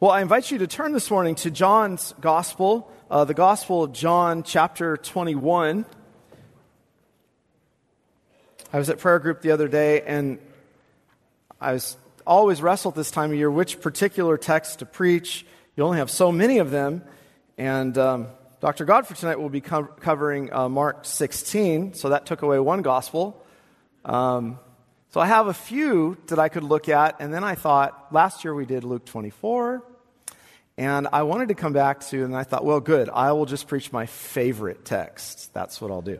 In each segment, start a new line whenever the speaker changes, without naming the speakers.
Well, I invite you to turn this morning to John's Gospel, uh, the Gospel of John, chapter 21. I was at prayer group the other day, and I was always wrestled this time of year which particular text to preach. You only have so many of them, and um, Dr. Godfrey tonight will be co- covering uh, Mark 16, so that took away one gospel. Um, so I have a few that I could look at, and then I thought last year we did Luke 24, and I wanted to come back to, and I thought, well, good, I will just preach my favorite text. That's what I'll do.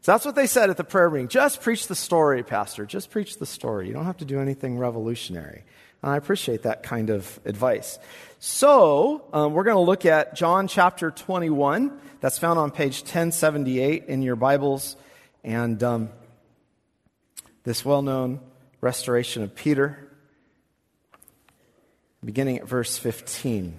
So that's what they said at the prayer meeting. Just preach the story, Pastor. Just preach the story. You don't have to do anything revolutionary. And I appreciate that kind of advice. So, um, we're going to look at John chapter 21. That's found on page 1078 in your Bibles. And um, this well known restoration of Peter, beginning at verse 15.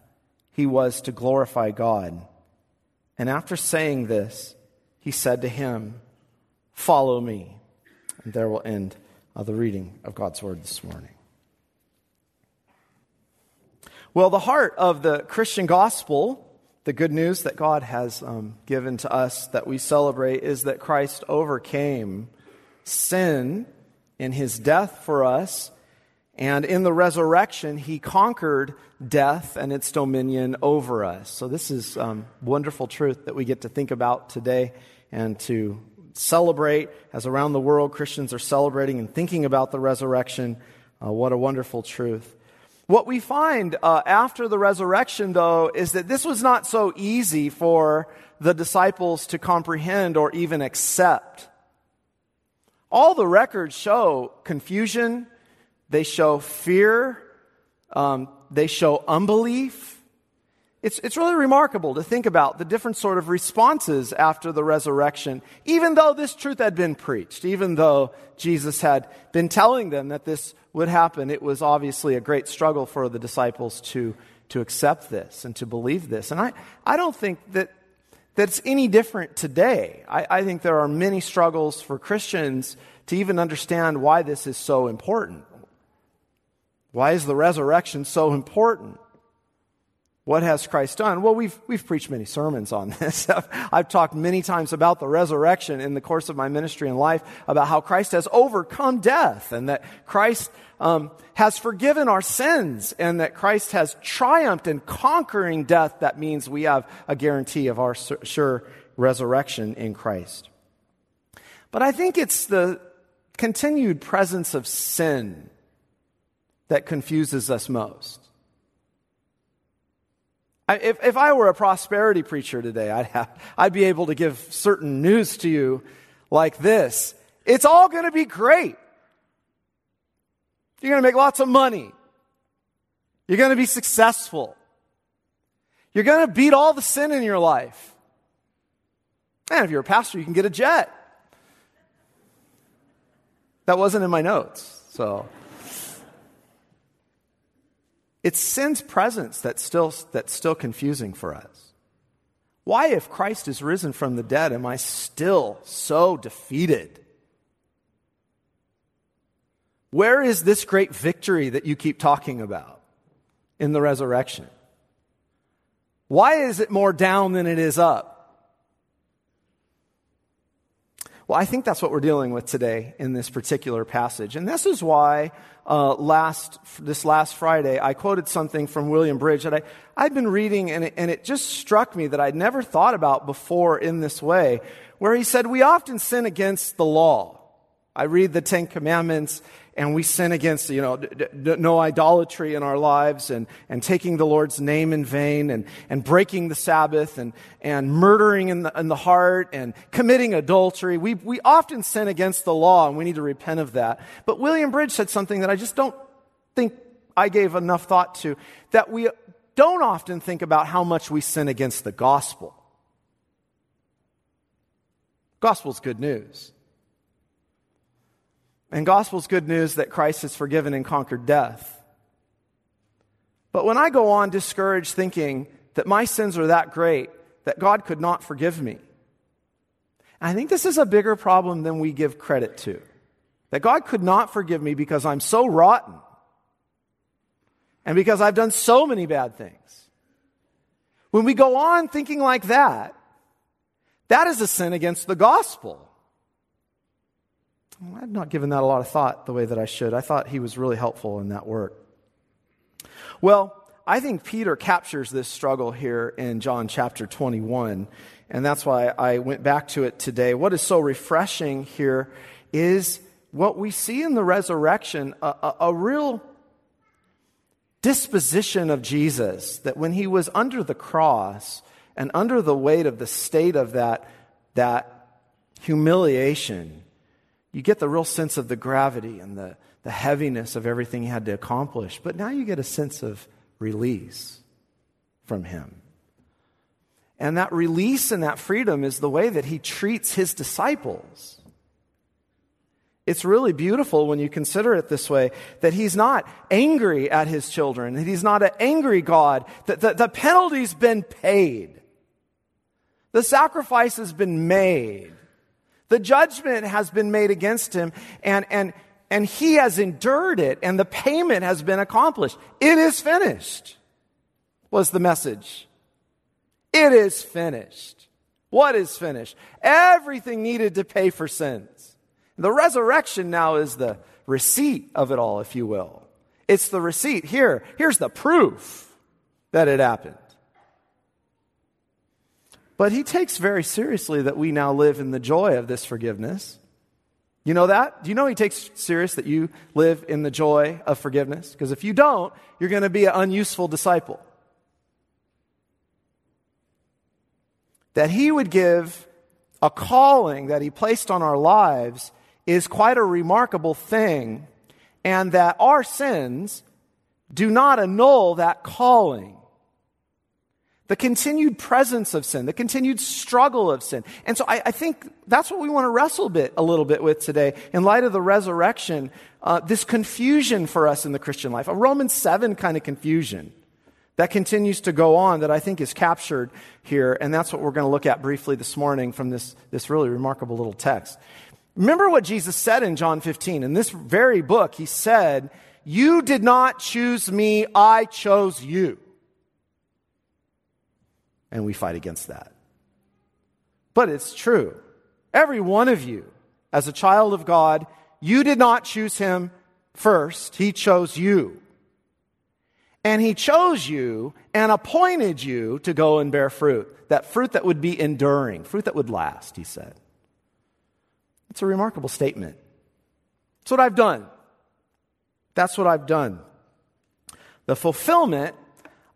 he was to glorify God. And after saying this, he said to him, Follow me. And there will end uh, the reading of God's word this morning. Well, the heart of the Christian gospel, the good news that God has um, given to us that we celebrate, is that Christ overcame sin in his death for us and in the resurrection, he conquered death and its dominion over us. So, this is um, wonderful truth that we get to think about today and to celebrate as around the world Christians are celebrating and thinking about the resurrection. Uh, what a wonderful truth. What we find uh, after the resurrection, though, is that this was not so easy for the disciples to comprehend or even accept. All the records show confusion, they show fear. Um, they show unbelief. It's, it's really remarkable to think about the different sort of responses after the resurrection, even though this truth had been preached, even though Jesus had been telling them that this would happen. It was obviously a great struggle for the disciples to, to accept this and to believe this. And I, I don't think that, that it's any different today. I, I think there are many struggles for Christians to even understand why this is so important. Why is the resurrection so important? What has Christ done? Well, we've, we've preached many sermons on this. I've talked many times about the resurrection in the course of my ministry and life, about how Christ has overcome death and that Christ um, has forgiven our sins and that Christ has triumphed in conquering death. That means we have a guarantee of our sure resurrection in Christ. But I think it's the continued presence of sin that confuses us most. I, if, if I were a prosperity preacher today, I'd, have, I'd be able to give certain news to you like this It's all going to be great. You're going to make lots of money. You're going to be successful. You're going to beat all the sin in your life. And if you're a pastor, you can get a jet. That wasn't in my notes, so. It's sin's presence that's still, that's still confusing for us. Why, if Christ is risen from the dead, am I still so defeated? Where is this great victory that you keep talking about in the resurrection? Why is it more down than it is up? Well, I think that's what we're dealing with today in this particular passage. And this is why uh, last, this last Friday I quoted something from William Bridge that I, I'd been reading and it, and it just struck me that I'd never thought about before in this way, where he said, We often sin against the law. I read the Ten Commandments and we sin against, you know, d- d- no idolatry in our lives and, and taking the Lord's name in vain and, and breaking the Sabbath and, and murdering in the, in the heart and committing adultery. We, we often sin against the law and we need to repent of that. But William Bridge said something that I just don't think I gave enough thought to, that we don't often think about how much we sin against the gospel. Gospel's good news. And gospel's good news that Christ has forgiven and conquered death. But when I go on discouraged thinking that my sins are that great that God could not forgive me, I think this is a bigger problem than we give credit to. That God could not forgive me because I'm so rotten and because I've done so many bad things. When we go on thinking like that, that is a sin against the gospel. I've not given that a lot of thought the way that I should. I thought he was really helpful in that work. Well, I think Peter captures this struggle here in John chapter 21, and that's why I went back to it today. What is so refreshing here is what we see in the resurrection a, a, a real disposition of Jesus that when he was under the cross and under the weight of the state of that, that humiliation, you get the real sense of the gravity and the, the heaviness of everything he had to accomplish. But now you get a sense of release from him. And that release and that freedom is the way that he treats his disciples. It's really beautiful when you consider it this way that he's not angry at his children, that he's not an angry God, that the, the penalty's been paid. The sacrifice has been made. The judgment has been made against him, and, and, and he has endured it, and the payment has been accomplished. It is finished, was the message. It is finished. What is finished? Everything needed to pay for sins. The resurrection now is the receipt of it all, if you will. It's the receipt. Here, here's the proof that it happened. But he takes very seriously that we now live in the joy of this forgiveness. You know that? Do you know he takes serious that you live in the joy of forgiveness? Because if you don't, you're going to be an unuseful disciple. That he would give a calling that he placed on our lives is quite a remarkable thing, and that our sins do not annul that calling the continued presence of sin, the continued struggle of sin. And so I, I, think that's what we want to wrestle bit, a little bit with today in light of the resurrection, uh, this confusion for us in the Christian life, a Romans 7 kind of confusion that continues to go on that I think is captured here. And that's what we're going to look at briefly this morning from this, this really remarkable little text. Remember what Jesus said in John 15. In this very book, he said, You did not choose me, I chose you and we fight against that. But it's true. Every one of you, as a child of God, you did not choose him first, he chose you. And he chose you and appointed you to go and bear fruit. That fruit that would be enduring, fruit that would last, he said. It's a remarkable statement. That's what I've done. That's what I've done. The fulfillment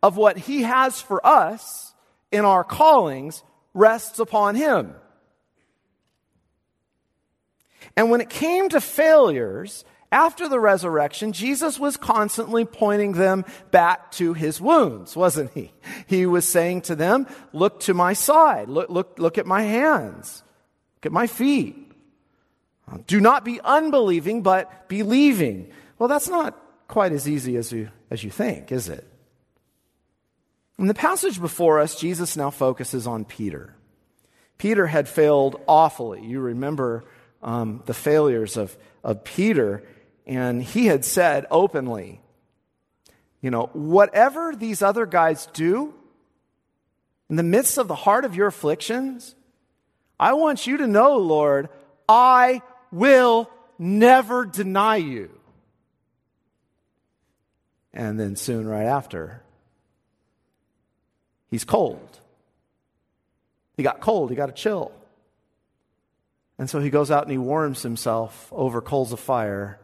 of what he has for us in our callings rests upon Him. And when it came to failures, after the resurrection, Jesus was constantly pointing them back to his wounds, wasn't he? He was saying to them, look to my side. Look, look, look at my hands. Look at my feet. Do not be unbelieving, but believing. Well, that's not quite as easy as you, as you think, is it? In the passage before us, Jesus now focuses on Peter. Peter had failed awfully. You remember um, the failures of, of Peter, and he had said openly, you know, whatever these other guys do, in the midst of the heart of your afflictions, I want you to know, Lord, I will never deny you. And then soon right after, he's cold. He got cold, he got a chill. And so he goes out and he warms himself over coals of fire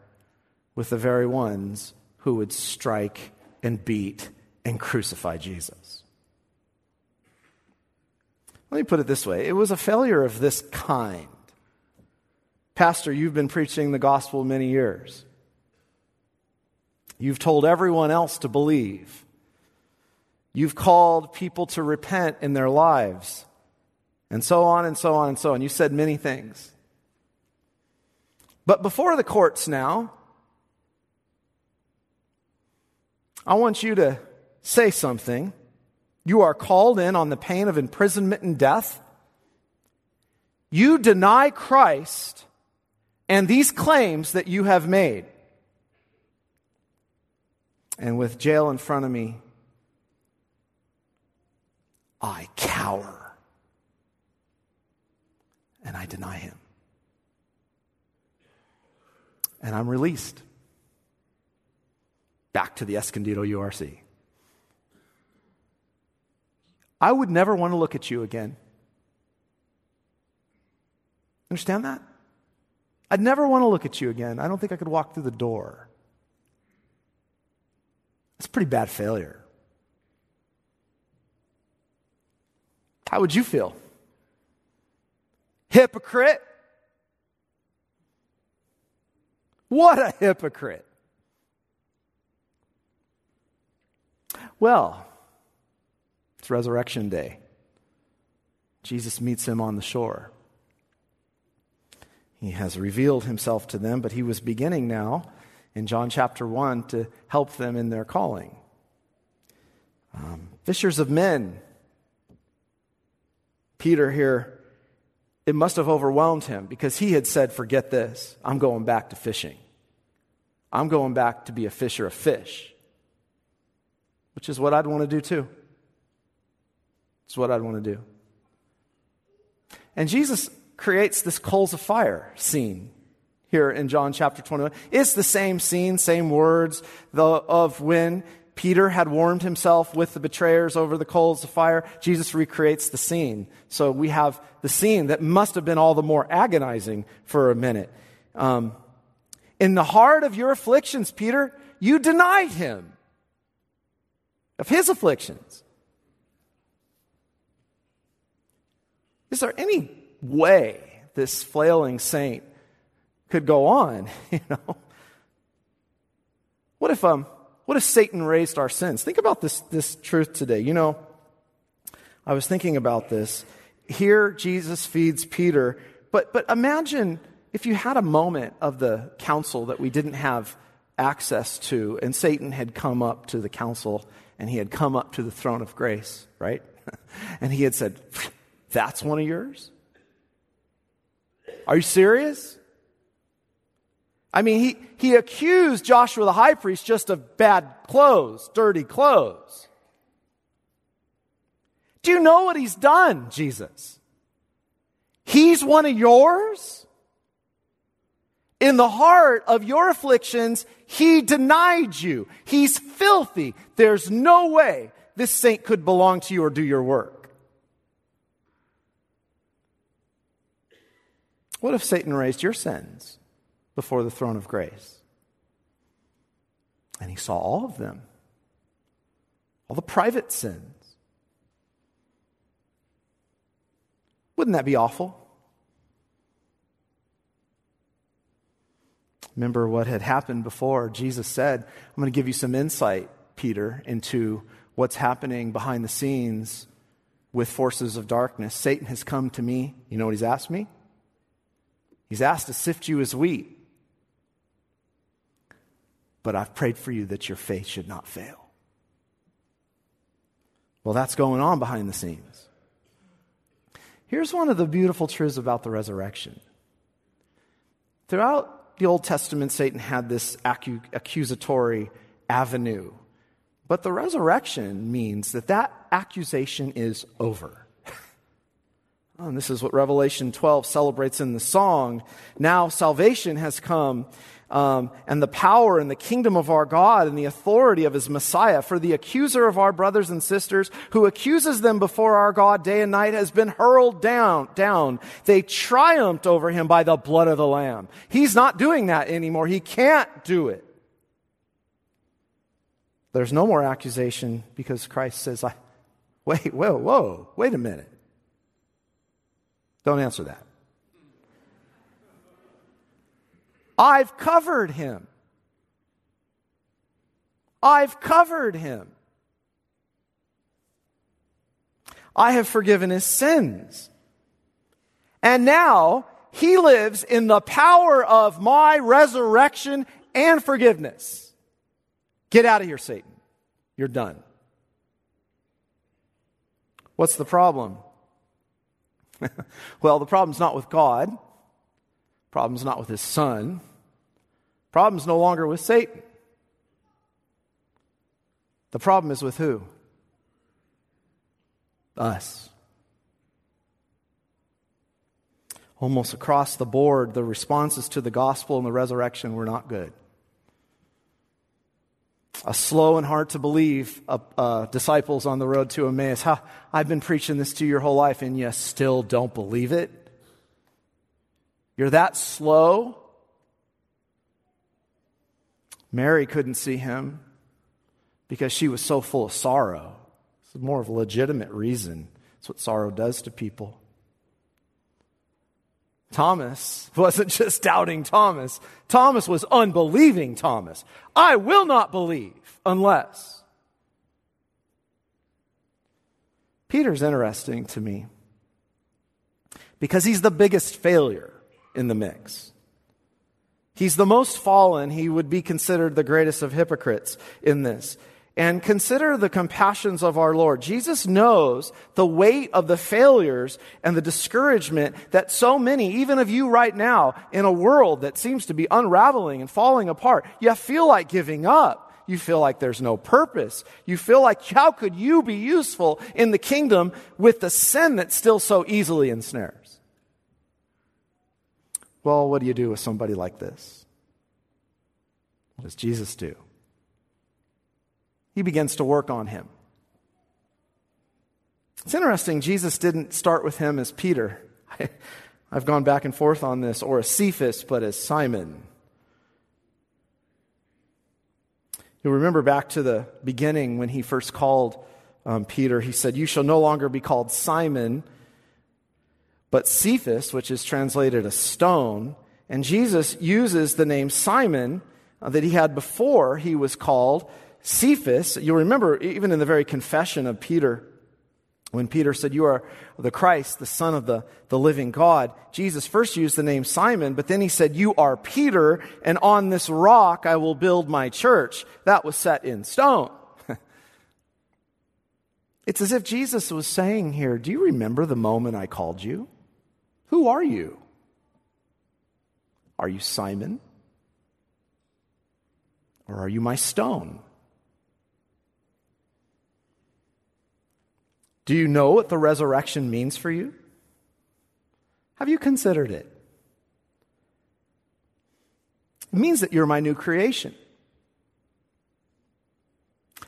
with the very ones who would strike and beat and crucify Jesus. Let me put it this way it was a failure of this kind. Pastor, you've been preaching the gospel many years. You've told everyone else to believe. You've called people to repent in their lives and so on and so on and so on. You said many things. But before the courts now, I want you to say something. You are called in on the pain of imprisonment and death. You deny Christ and these claims that you have made. And with jail in front of me, I cower and I deny him. And I'm released back to the Escondido URC. I would never want to look at you again. Understand that? I'd never want to look at you again. I don't think I could walk through the door. That's pretty bad failure. How would you feel? Hypocrite. What a hypocrite. Well, it's resurrection day. Jesus meets him on the shore. He has revealed himself to them, but he was beginning now in John chapter 1 to help them in their calling. Um, fishers of men. Peter here it must have overwhelmed him because he had said, Forget this, I'm going back to fishing. I'm going back to be a fisher of fish, which is what I'd want to do too. It's what I'd want to do. And Jesus creates this coals of fire scene here in John chapter 21. It's the same scene, same words of when Peter had warmed himself with the betrayers over the coals of fire. Jesus recreates the scene. So we have the scene that must have been all the more agonizing for a minute. Um, in the heart of your afflictions, Peter, you denied him of his afflictions. Is there any way this flailing saint could go on? You know, what if um, what if Satan raised our sins? Think about this, this truth today. You know, I was thinking about this. Here, Jesus feeds Peter, but, but imagine if you had a moment of the council that we didn't have access to, and Satan had come up to the council and he had come up to the throne of grace, right? and he had said, That's one of yours? Are you serious? I mean, he, he accused Joshua the high priest just of bad clothes, dirty clothes. Do you know what he's done, Jesus? He's one of yours. In the heart of your afflictions, he denied you. He's filthy. There's no way this saint could belong to you or do your work. What if Satan raised your sins? Before the throne of grace. And he saw all of them, all the private sins. Wouldn't that be awful? Remember what had happened before. Jesus said, I'm going to give you some insight, Peter, into what's happening behind the scenes with forces of darkness. Satan has come to me. You know what he's asked me? He's asked to sift you as wheat but I've prayed for you that your faith should not fail. Well, that's going on behind the scenes. Here's one of the beautiful truths about the resurrection. Throughout the Old Testament, Satan had this accusatory avenue. But the resurrection means that that accusation is over. Oh, and this is what Revelation 12 celebrates in the song. Now salvation has come, um, and the power and the kingdom of our God and the authority of his Messiah. For the accuser of our brothers and sisters, who accuses them before our God day and night, has been hurled down, down. They triumphed over him by the blood of the Lamb. He's not doing that anymore. He can't do it. There's no more accusation because Christ says, I, wait, whoa, whoa, wait a minute. Don't answer that. I've covered him. I've covered him. I have forgiven his sins. And now he lives in the power of my resurrection and forgiveness. Get out of here, Satan. You're done. What's the problem? well, the problem's not with God. The problem's not with his son. Problem's no longer with Satan. The problem is with who? Us. Almost across the board, the responses to the gospel and the resurrection were not good a slow and hard to believe uh, uh, disciples on the road to Emmaus. How, I've been preaching this to your whole life and you still don't believe it? You're that slow? Mary couldn't see him because she was so full of sorrow. It's more of a legitimate reason. It's what sorrow does to people. Thomas wasn't just doubting Thomas. Thomas was unbelieving Thomas. I will not believe unless. Peter's interesting to me because he's the biggest failure in the mix. He's the most fallen. He would be considered the greatest of hypocrites in this and consider the compassions of our Lord. Jesus knows the weight of the failures and the discouragement that so many, even of you right now, in a world that seems to be unraveling and falling apart, you feel like giving up. You feel like there's no purpose. You feel like how could you be useful in the kingdom with the sin that still so easily ensnares? Well, what do you do with somebody like this? What does Jesus do? he begins to work on him. It's interesting, Jesus didn't start with him as Peter. I, have gone back and forth on this, or as Cephas, but as Simon. You'll remember back to the beginning when he first called um, Peter, he said, You shall no longer be called Simon, but Cephas, which is translated a stone. And Jesus uses the name Simon uh, that he had before he was called Cephas, you'll remember even in the very confession of Peter, when Peter said, You are the Christ, the Son of the, the living God, Jesus first used the name Simon, but then he said, You are Peter, and on this rock I will build my church. That was set in stone. it's as if Jesus was saying here, Do you remember the moment I called you? Who are you? Are you Simon? Or are you my stone? Do you know what the resurrection means for you? Have you considered it? It means that you're my new creation.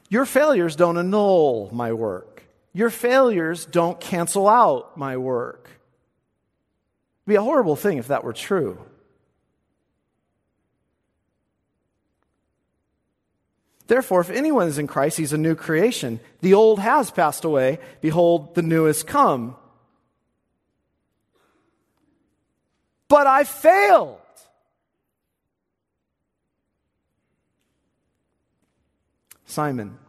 Your failures don't annul my work. Your failures don't cancel out my work. It'd be a horrible thing if that were true. Therefore, if anyone is in Christ, he's a new creation. The old has passed away. Behold, the new has come. But I failed. Simon,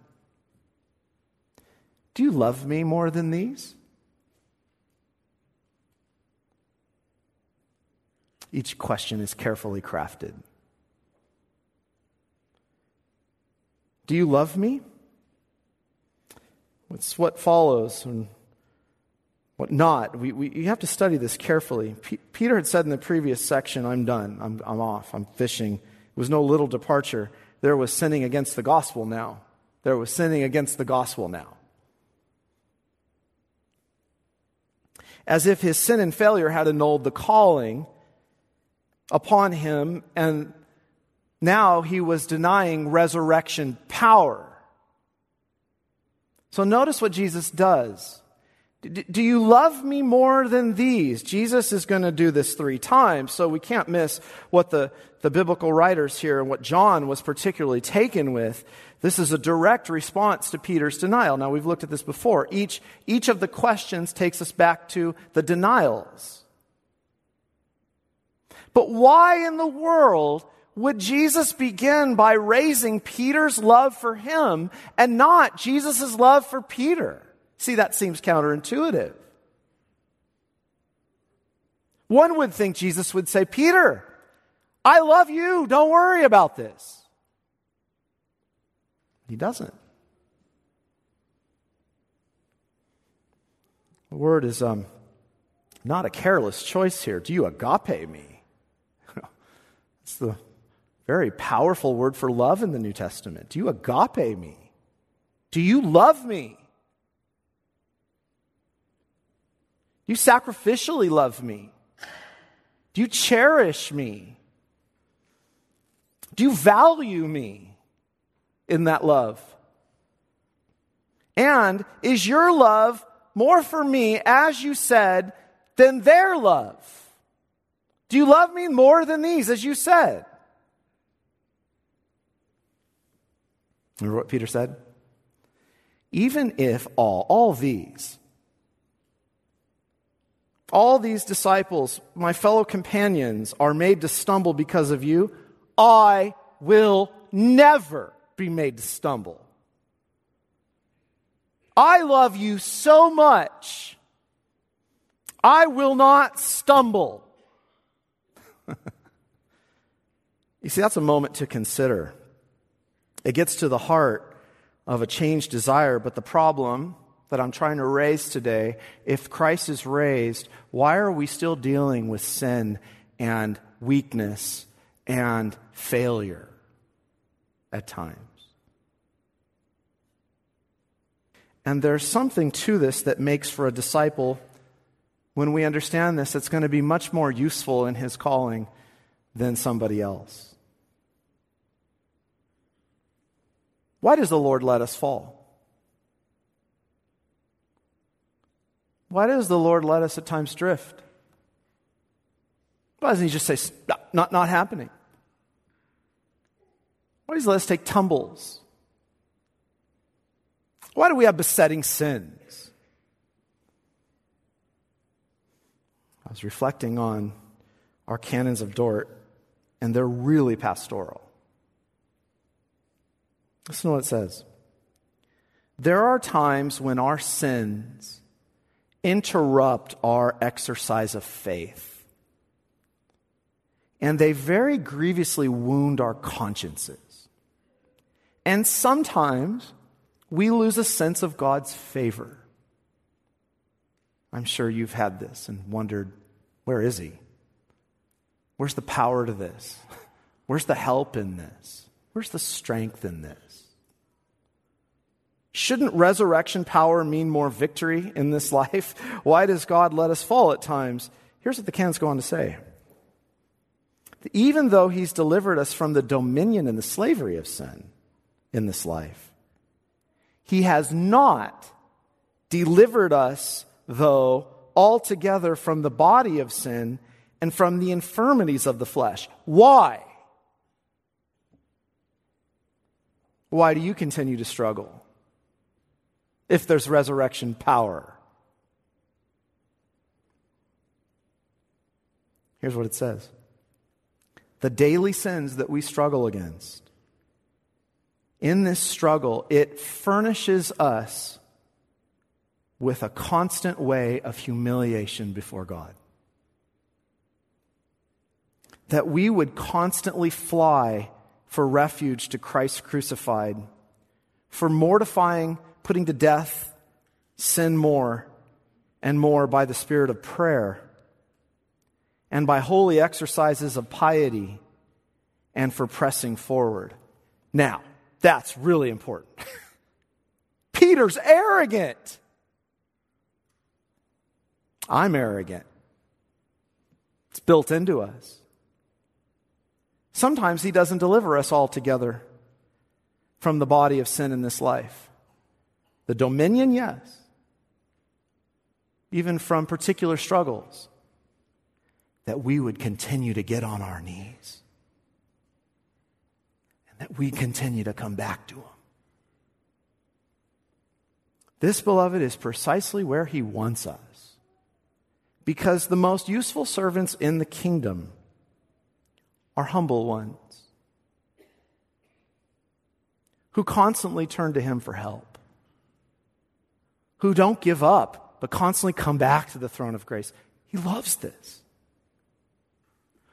do you love me more than these? Each question is carefully crafted. Do you love me? It's what follows and what not? We, we, you have to study this carefully. P- Peter had said in the previous section, I'm done. I'm, I'm off. I'm fishing. It was no little departure. There was sinning against the gospel now. There was sinning against the gospel now. as if his sin and failure had annulled the calling upon him, and now he was denying resurrection power. So notice what Jesus does. Do you love me more than these? Jesus is going to do this three times, so we can't miss what the, the biblical writers here and what John was particularly taken with. This is a direct response to Peter's denial. Now, we've looked at this before. Each, each of the questions takes us back to the denials. But why in the world would Jesus begin by raising Peter's love for him and not Jesus' love for Peter? See, that seems counterintuitive. One would think Jesus would say, Peter, I love you. Don't worry about this. He doesn't. The word is um, not a careless choice here. Do you agape me? It's the very powerful word for love in the New Testament. Do you agape me? Do you love me? Do you sacrificially love me? Do you cherish me? Do you value me in that love? And is your love more for me, as you said, than their love? Do you love me more than these, as you said? Remember what Peter said? Even if all, all these, all these disciples, my fellow companions, are made to stumble because of you, I will never be made to stumble. I love you so much, I will not stumble. you see, that's a moment to consider. It gets to the heart of a changed desire, but the problem that I'm trying to raise today, if Christ is raised, why are we still dealing with sin and weakness and failure at times? And there's something to this that makes for a disciple, when we understand this, it's going to be much more useful in his calling than somebody else. Why does the Lord let us fall? Why does the Lord let us at times drift? Why doesn't He just say, not, not, not happening? Why does He let us take tumbles? Why do we have besetting sins? I was reflecting on our canons of Dort, and they're really pastoral. Listen to what it says. There are times when our sins interrupt our exercise of faith. And they very grievously wound our consciences. And sometimes we lose a sense of God's favor. I'm sure you've had this and wondered, where is He? Where's the power to this? Where's the help in this? Where's the strength in this? Shouldn't resurrection power mean more victory in this life? Why does God let us fall at times? Here's what the canons go on to say. Even though he's delivered us from the dominion and the slavery of sin in this life, he has not delivered us, though, altogether from the body of sin and from the infirmities of the flesh. Why? Why do you continue to struggle? if there's resurrection power. Here's what it says The daily sins that we struggle against, in this struggle, it furnishes us with a constant way of humiliation before God. That we would constantly fly for refuge to Christ crucified, for mortifying putting to death sin more and more by the spirit of prayer and by holy exercises of piety and for pressing forward. Now, that's really important. Peter's arrogant. I'm arrogant. It's built into us. Sometimes He doesn't deliver us altogether from the body of sin in this life. The dominion, yes. Even from particular struggles, that we would continue to get on our knees and that we continue to come back to Him. This, beloved, is precisely where He wants us. Because the most useful servants in the kingdom are humble ones who constantly turn to Him for help, who don't give up, but constantly come back to the throne of grace. He loves this.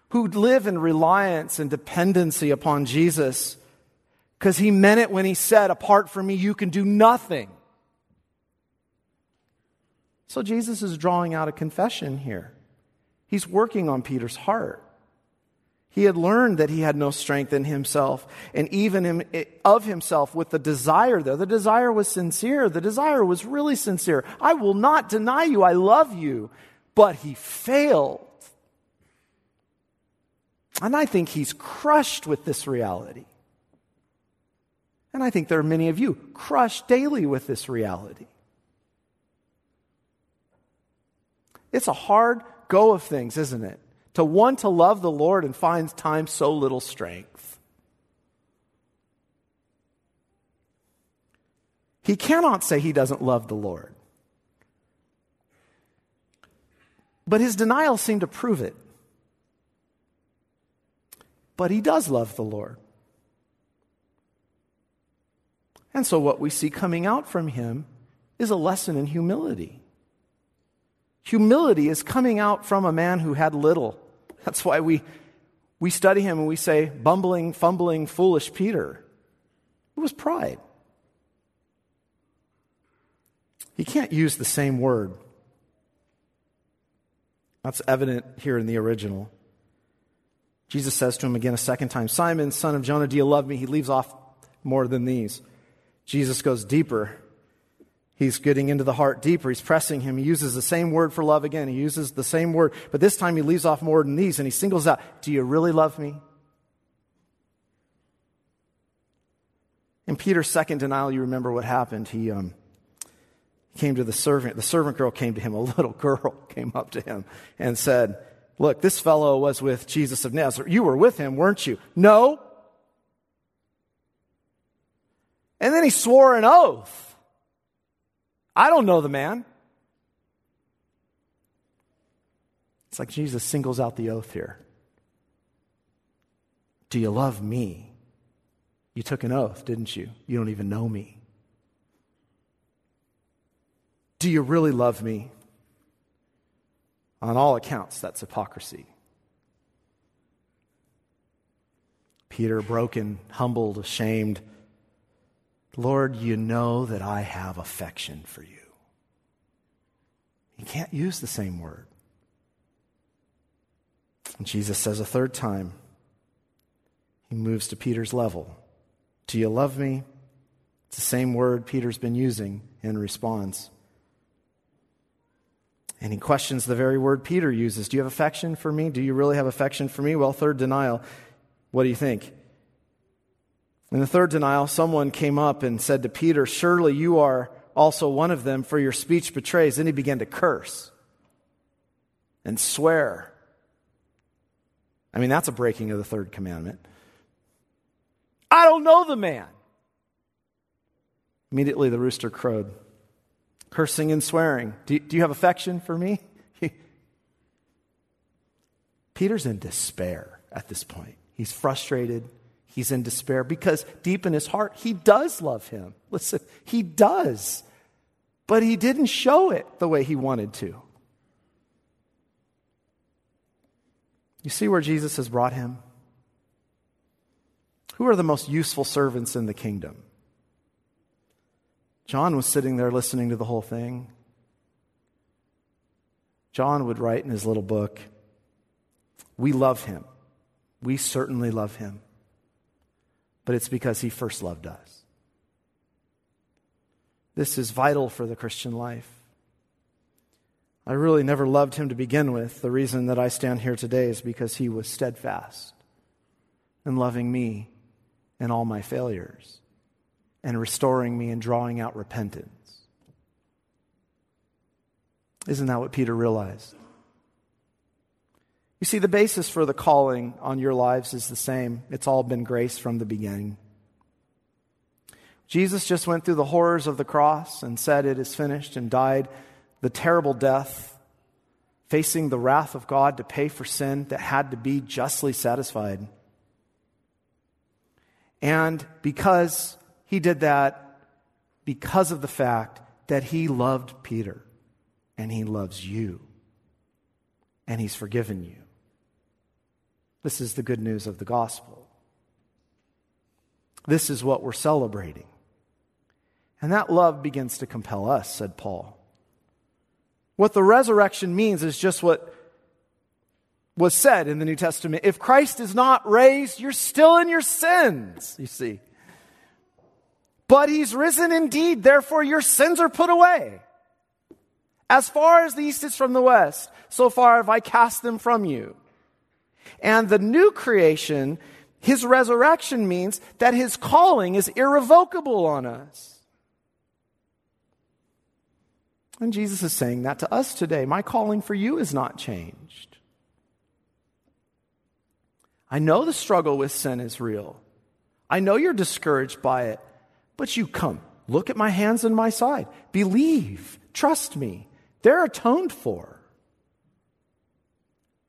Who live in reliance and dependency upon Jesus because He meant it when He said, Apart from me, you can do nothing. So Jesus is drawing out a confession here. He's working on Peter's heart. He had learned that he had no strength in himself, and even of himself with the desire there. The desire was sincere. The desire was really sincere. I will not deny you. I love you. But he failed. And I think he's crushed with this reality. And I think there are many of you crushed daily with this reality. It's a hard go of things, isn't it? To want to love the Lord and find time so little strength. He cannot say he doesn't love the Lord. But his denial seemed to prove it. But he does love the Lord. And so, what we see coming out from him is a lesson in humility. Humility is coming out from a man who had little. That's why we, we study him and we say, bumbling, fumbling, foolish Peter. It was pride. He can't use the same word. That's evident here in the original. Jesus says to him again a second time, Simon, son of Jonah, do you love me? He leaves off more than these. Jesus goes deeper. He's getting into the heart deeper. He's pressing him. He uses the same word for love again. He uses the same word, but this time he leaves off more than these and he singles out, Do you really love me? In Peter's second denial, you remember what happened. He um, came to the servant. The servant girl came to him. A little girl came up to him and said, Look, this fellow was with Jesus of Nazareth. You were with him, weren't you? No. And then he swore an oath. I don't know the man. It's like Jesus singles out the oath here. Do you love me? You took an oath, didn't you? You don't even know me. Do you really love me? On all accounts, that's hypocrisy. Peter, broken, humbled, ashamed, Lord, you know that I have affection for you. You can't use the same word. And Jesus says a third time, he moves to Peter's level. Do you love me? It's the same word Peter's been using in response. And he questions the very word Peter uses. Do you have affection for me? Do you really have affection for me? Well, third denial. What do you think? In the third denial, someone came up and said to Peter, Surely you are also one of them, for your speech betrays. Then he began to curse and swear. I mean, that's a breaking of the third commandment. I don't know the man. Immediately the rooster crowed, cursing and swearing. Do, do you have affection for me? Peter's in despair at this point. He's frustrated. He's in despair because deep in his heart, he does love him. Listen, he does. But he didn't show it the way he wanted to. You see where Jesus has brought him? Who are the most useful servants in the kingdom? John was sitting there listening to the whole thing. John would write in his little book, We love him. We certainly love him but it's because he first loved us. This is vital for the Christian life. I really never loved him to begin with. The reason that I stand here today is because he was steadfast in loving me and all my failures and restoring me and drawing out repentance. Isn't that what Peter realized? You see, the basis for the calling on your lives is the same. It's all been grace from the beginning. Jesus just went through the horrors of the cross and said, It is finished, and died the terrible death, facing the wrath of God to pay for sin that had to be justly satisfied. And because he did that, because of the fact that he loved Peter and he loves you and he's forgiven you. This is the good news of the gospel. This is what we're celebrating. And that love begins to compel us, said Paul. What the resurrection means is just what was said in the New Testament. If Christ is not raised, you're still in your sins, you see. But he's risen indeed, therefore your sins are put away. As far as the east is from the west, so far have I cast them from you. And the new creation, his resurrection means that his calling is irrevocable on us. And Jesus is saying that to us today. My calling for you is not changed. I know the struggle with sin is real. I know you're discouraged by it, but you come. Look at my hands and my side. Believe. Trust me. They're atoned for.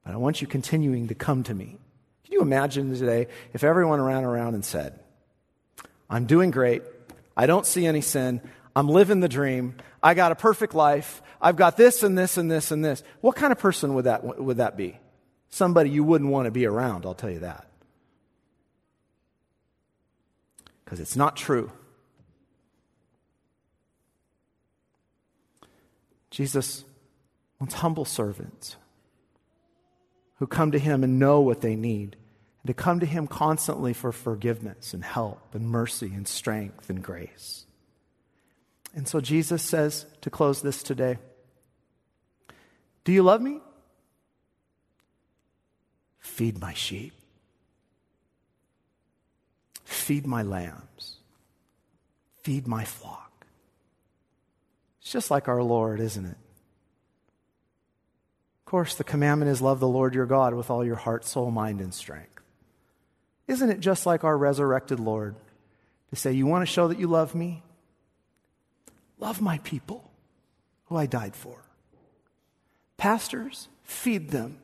But I want you continuing to come to me. Can you imagine today if everyone ran around and said, I'm doing great. I don't see any sin. I'm living the dream. I got a perfect life. I've got this and this and this and this. What kind of person would that, would that be? Somebody you wouldn't want to be around, I'll tell you that. Because it's not true. Jesus wants humble servants who come to him and know what they need, and to come to him constantly for forgiveness and help and mercy and strength and grace. And so Jesus says to close this today Do you love me? Feed my sheep. Feed my lambs. Feed my flock. It's just like our Lord, isn't it? Course, the commandment is love the Lord your God with all your heart, soul, mind, and strength. Isn't it just like our resurrected Lord to say, You want to show that you love me? Love my people who I died for. Pastors, feed them.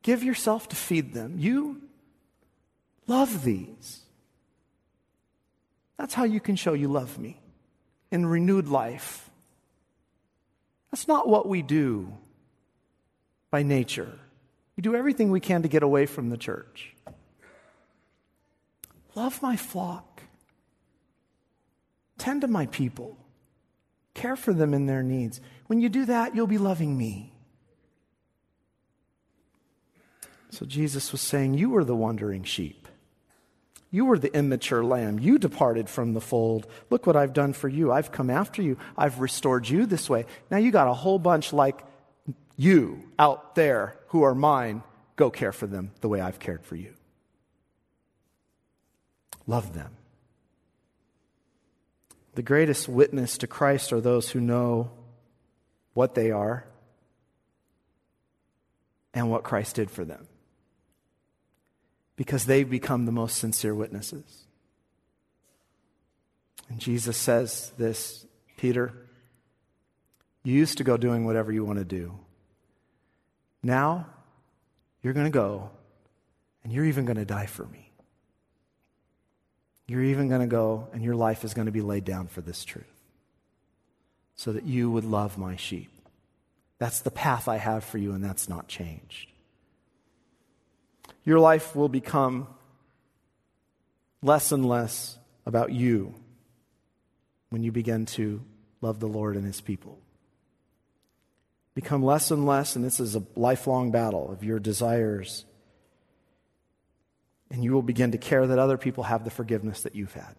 Give yourself to feed them. You love these. That's how you can show you love me in renewed life. That's not what we do by nature. We do everything we can to get away from the church. Love my flock. Tend to my people. Care for them in their needs. When you do that, you'll be loving me. So Jesus was saying, You were the wandering sheep. You were the immature lamb. You departed from the fold. Look what I've done for you. I've come after you. I've restored you this way. Now you got a whole bunch like you out there who are mine. Go care for them the way I've cared for you. Love them. The greatest witness to Christ are those who know what they are and what Christ did for them because they've become the most sincere witnesses. And Jesus says this Peter, you used to go doing whatever you want to do. Now, you're going to go and you're even going to die for me. You're even going to go and your life is going to be laid down for this truth so that you would love my sheep. That's the path I have for you, and that's not changed your life will become less and less about you when you begin to love the Lord and his people. Become less and less, and this is a lifelong battle of your desires. And you will begin to care that other people have the forgiveness that you've had.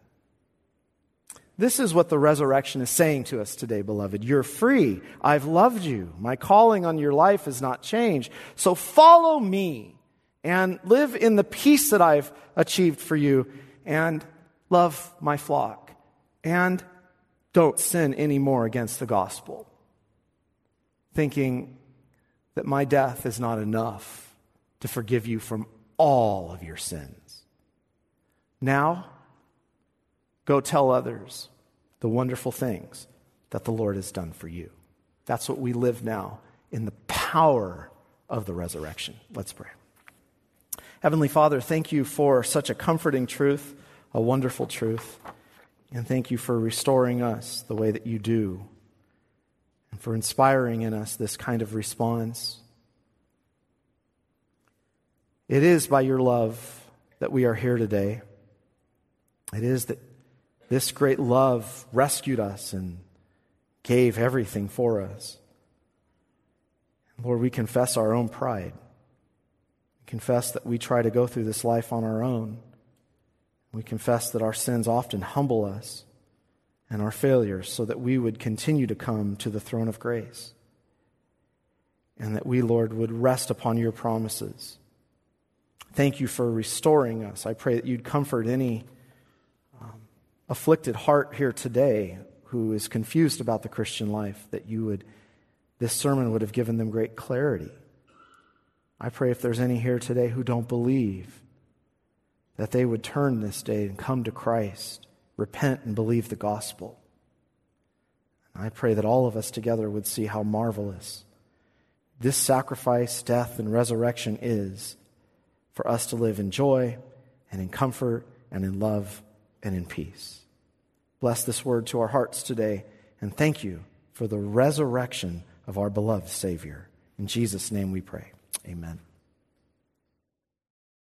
This is what the resurrection is saying to us today, beloved. You're free. I've loved you. My calling on your life has not changed. So follow me and live in the peace that I've achieved for you and love my flock and don't sin anymore against the gospel. Thinking that my death is not enough to forgive you from all of your sins. Now, Go tell others the wonderful things that the Lord has done for you. That's what we live now in the power of the resurrection. Let's pray. Heavenly Father, thank you for such a comforting truth, a wonderful truth, and thank you for restoring us the way that you do, and for inspiring in us this kind of response. It is by your love that we are here today. It is that this great love rescued us and gave everything for us. Lord, we confess our own pride. Confess that we try to go through this life on our own. We confess that our sins often humble us and our failures so that we would continue to come to the throne of grace. And that we, Lord, would rest upon your promises. Thank you for restoring us. I pray that you'd comfort any um, afflicted heart here today who is confused about the Christian life, that you would, this sermon would have given them great clarity. I pray if there's any here today who don't believe, that they would turn this day and come to Christ, repent and believe the gospel. I pray that all of us together would see how marvelous this sacrifice, death, and resurrection is for us to live in joy and in comfort and in love and in peace. Bless this word to our hearts today, and thank you for the resurrection of our beloved Savior. In Jesus' name we pray. Amen.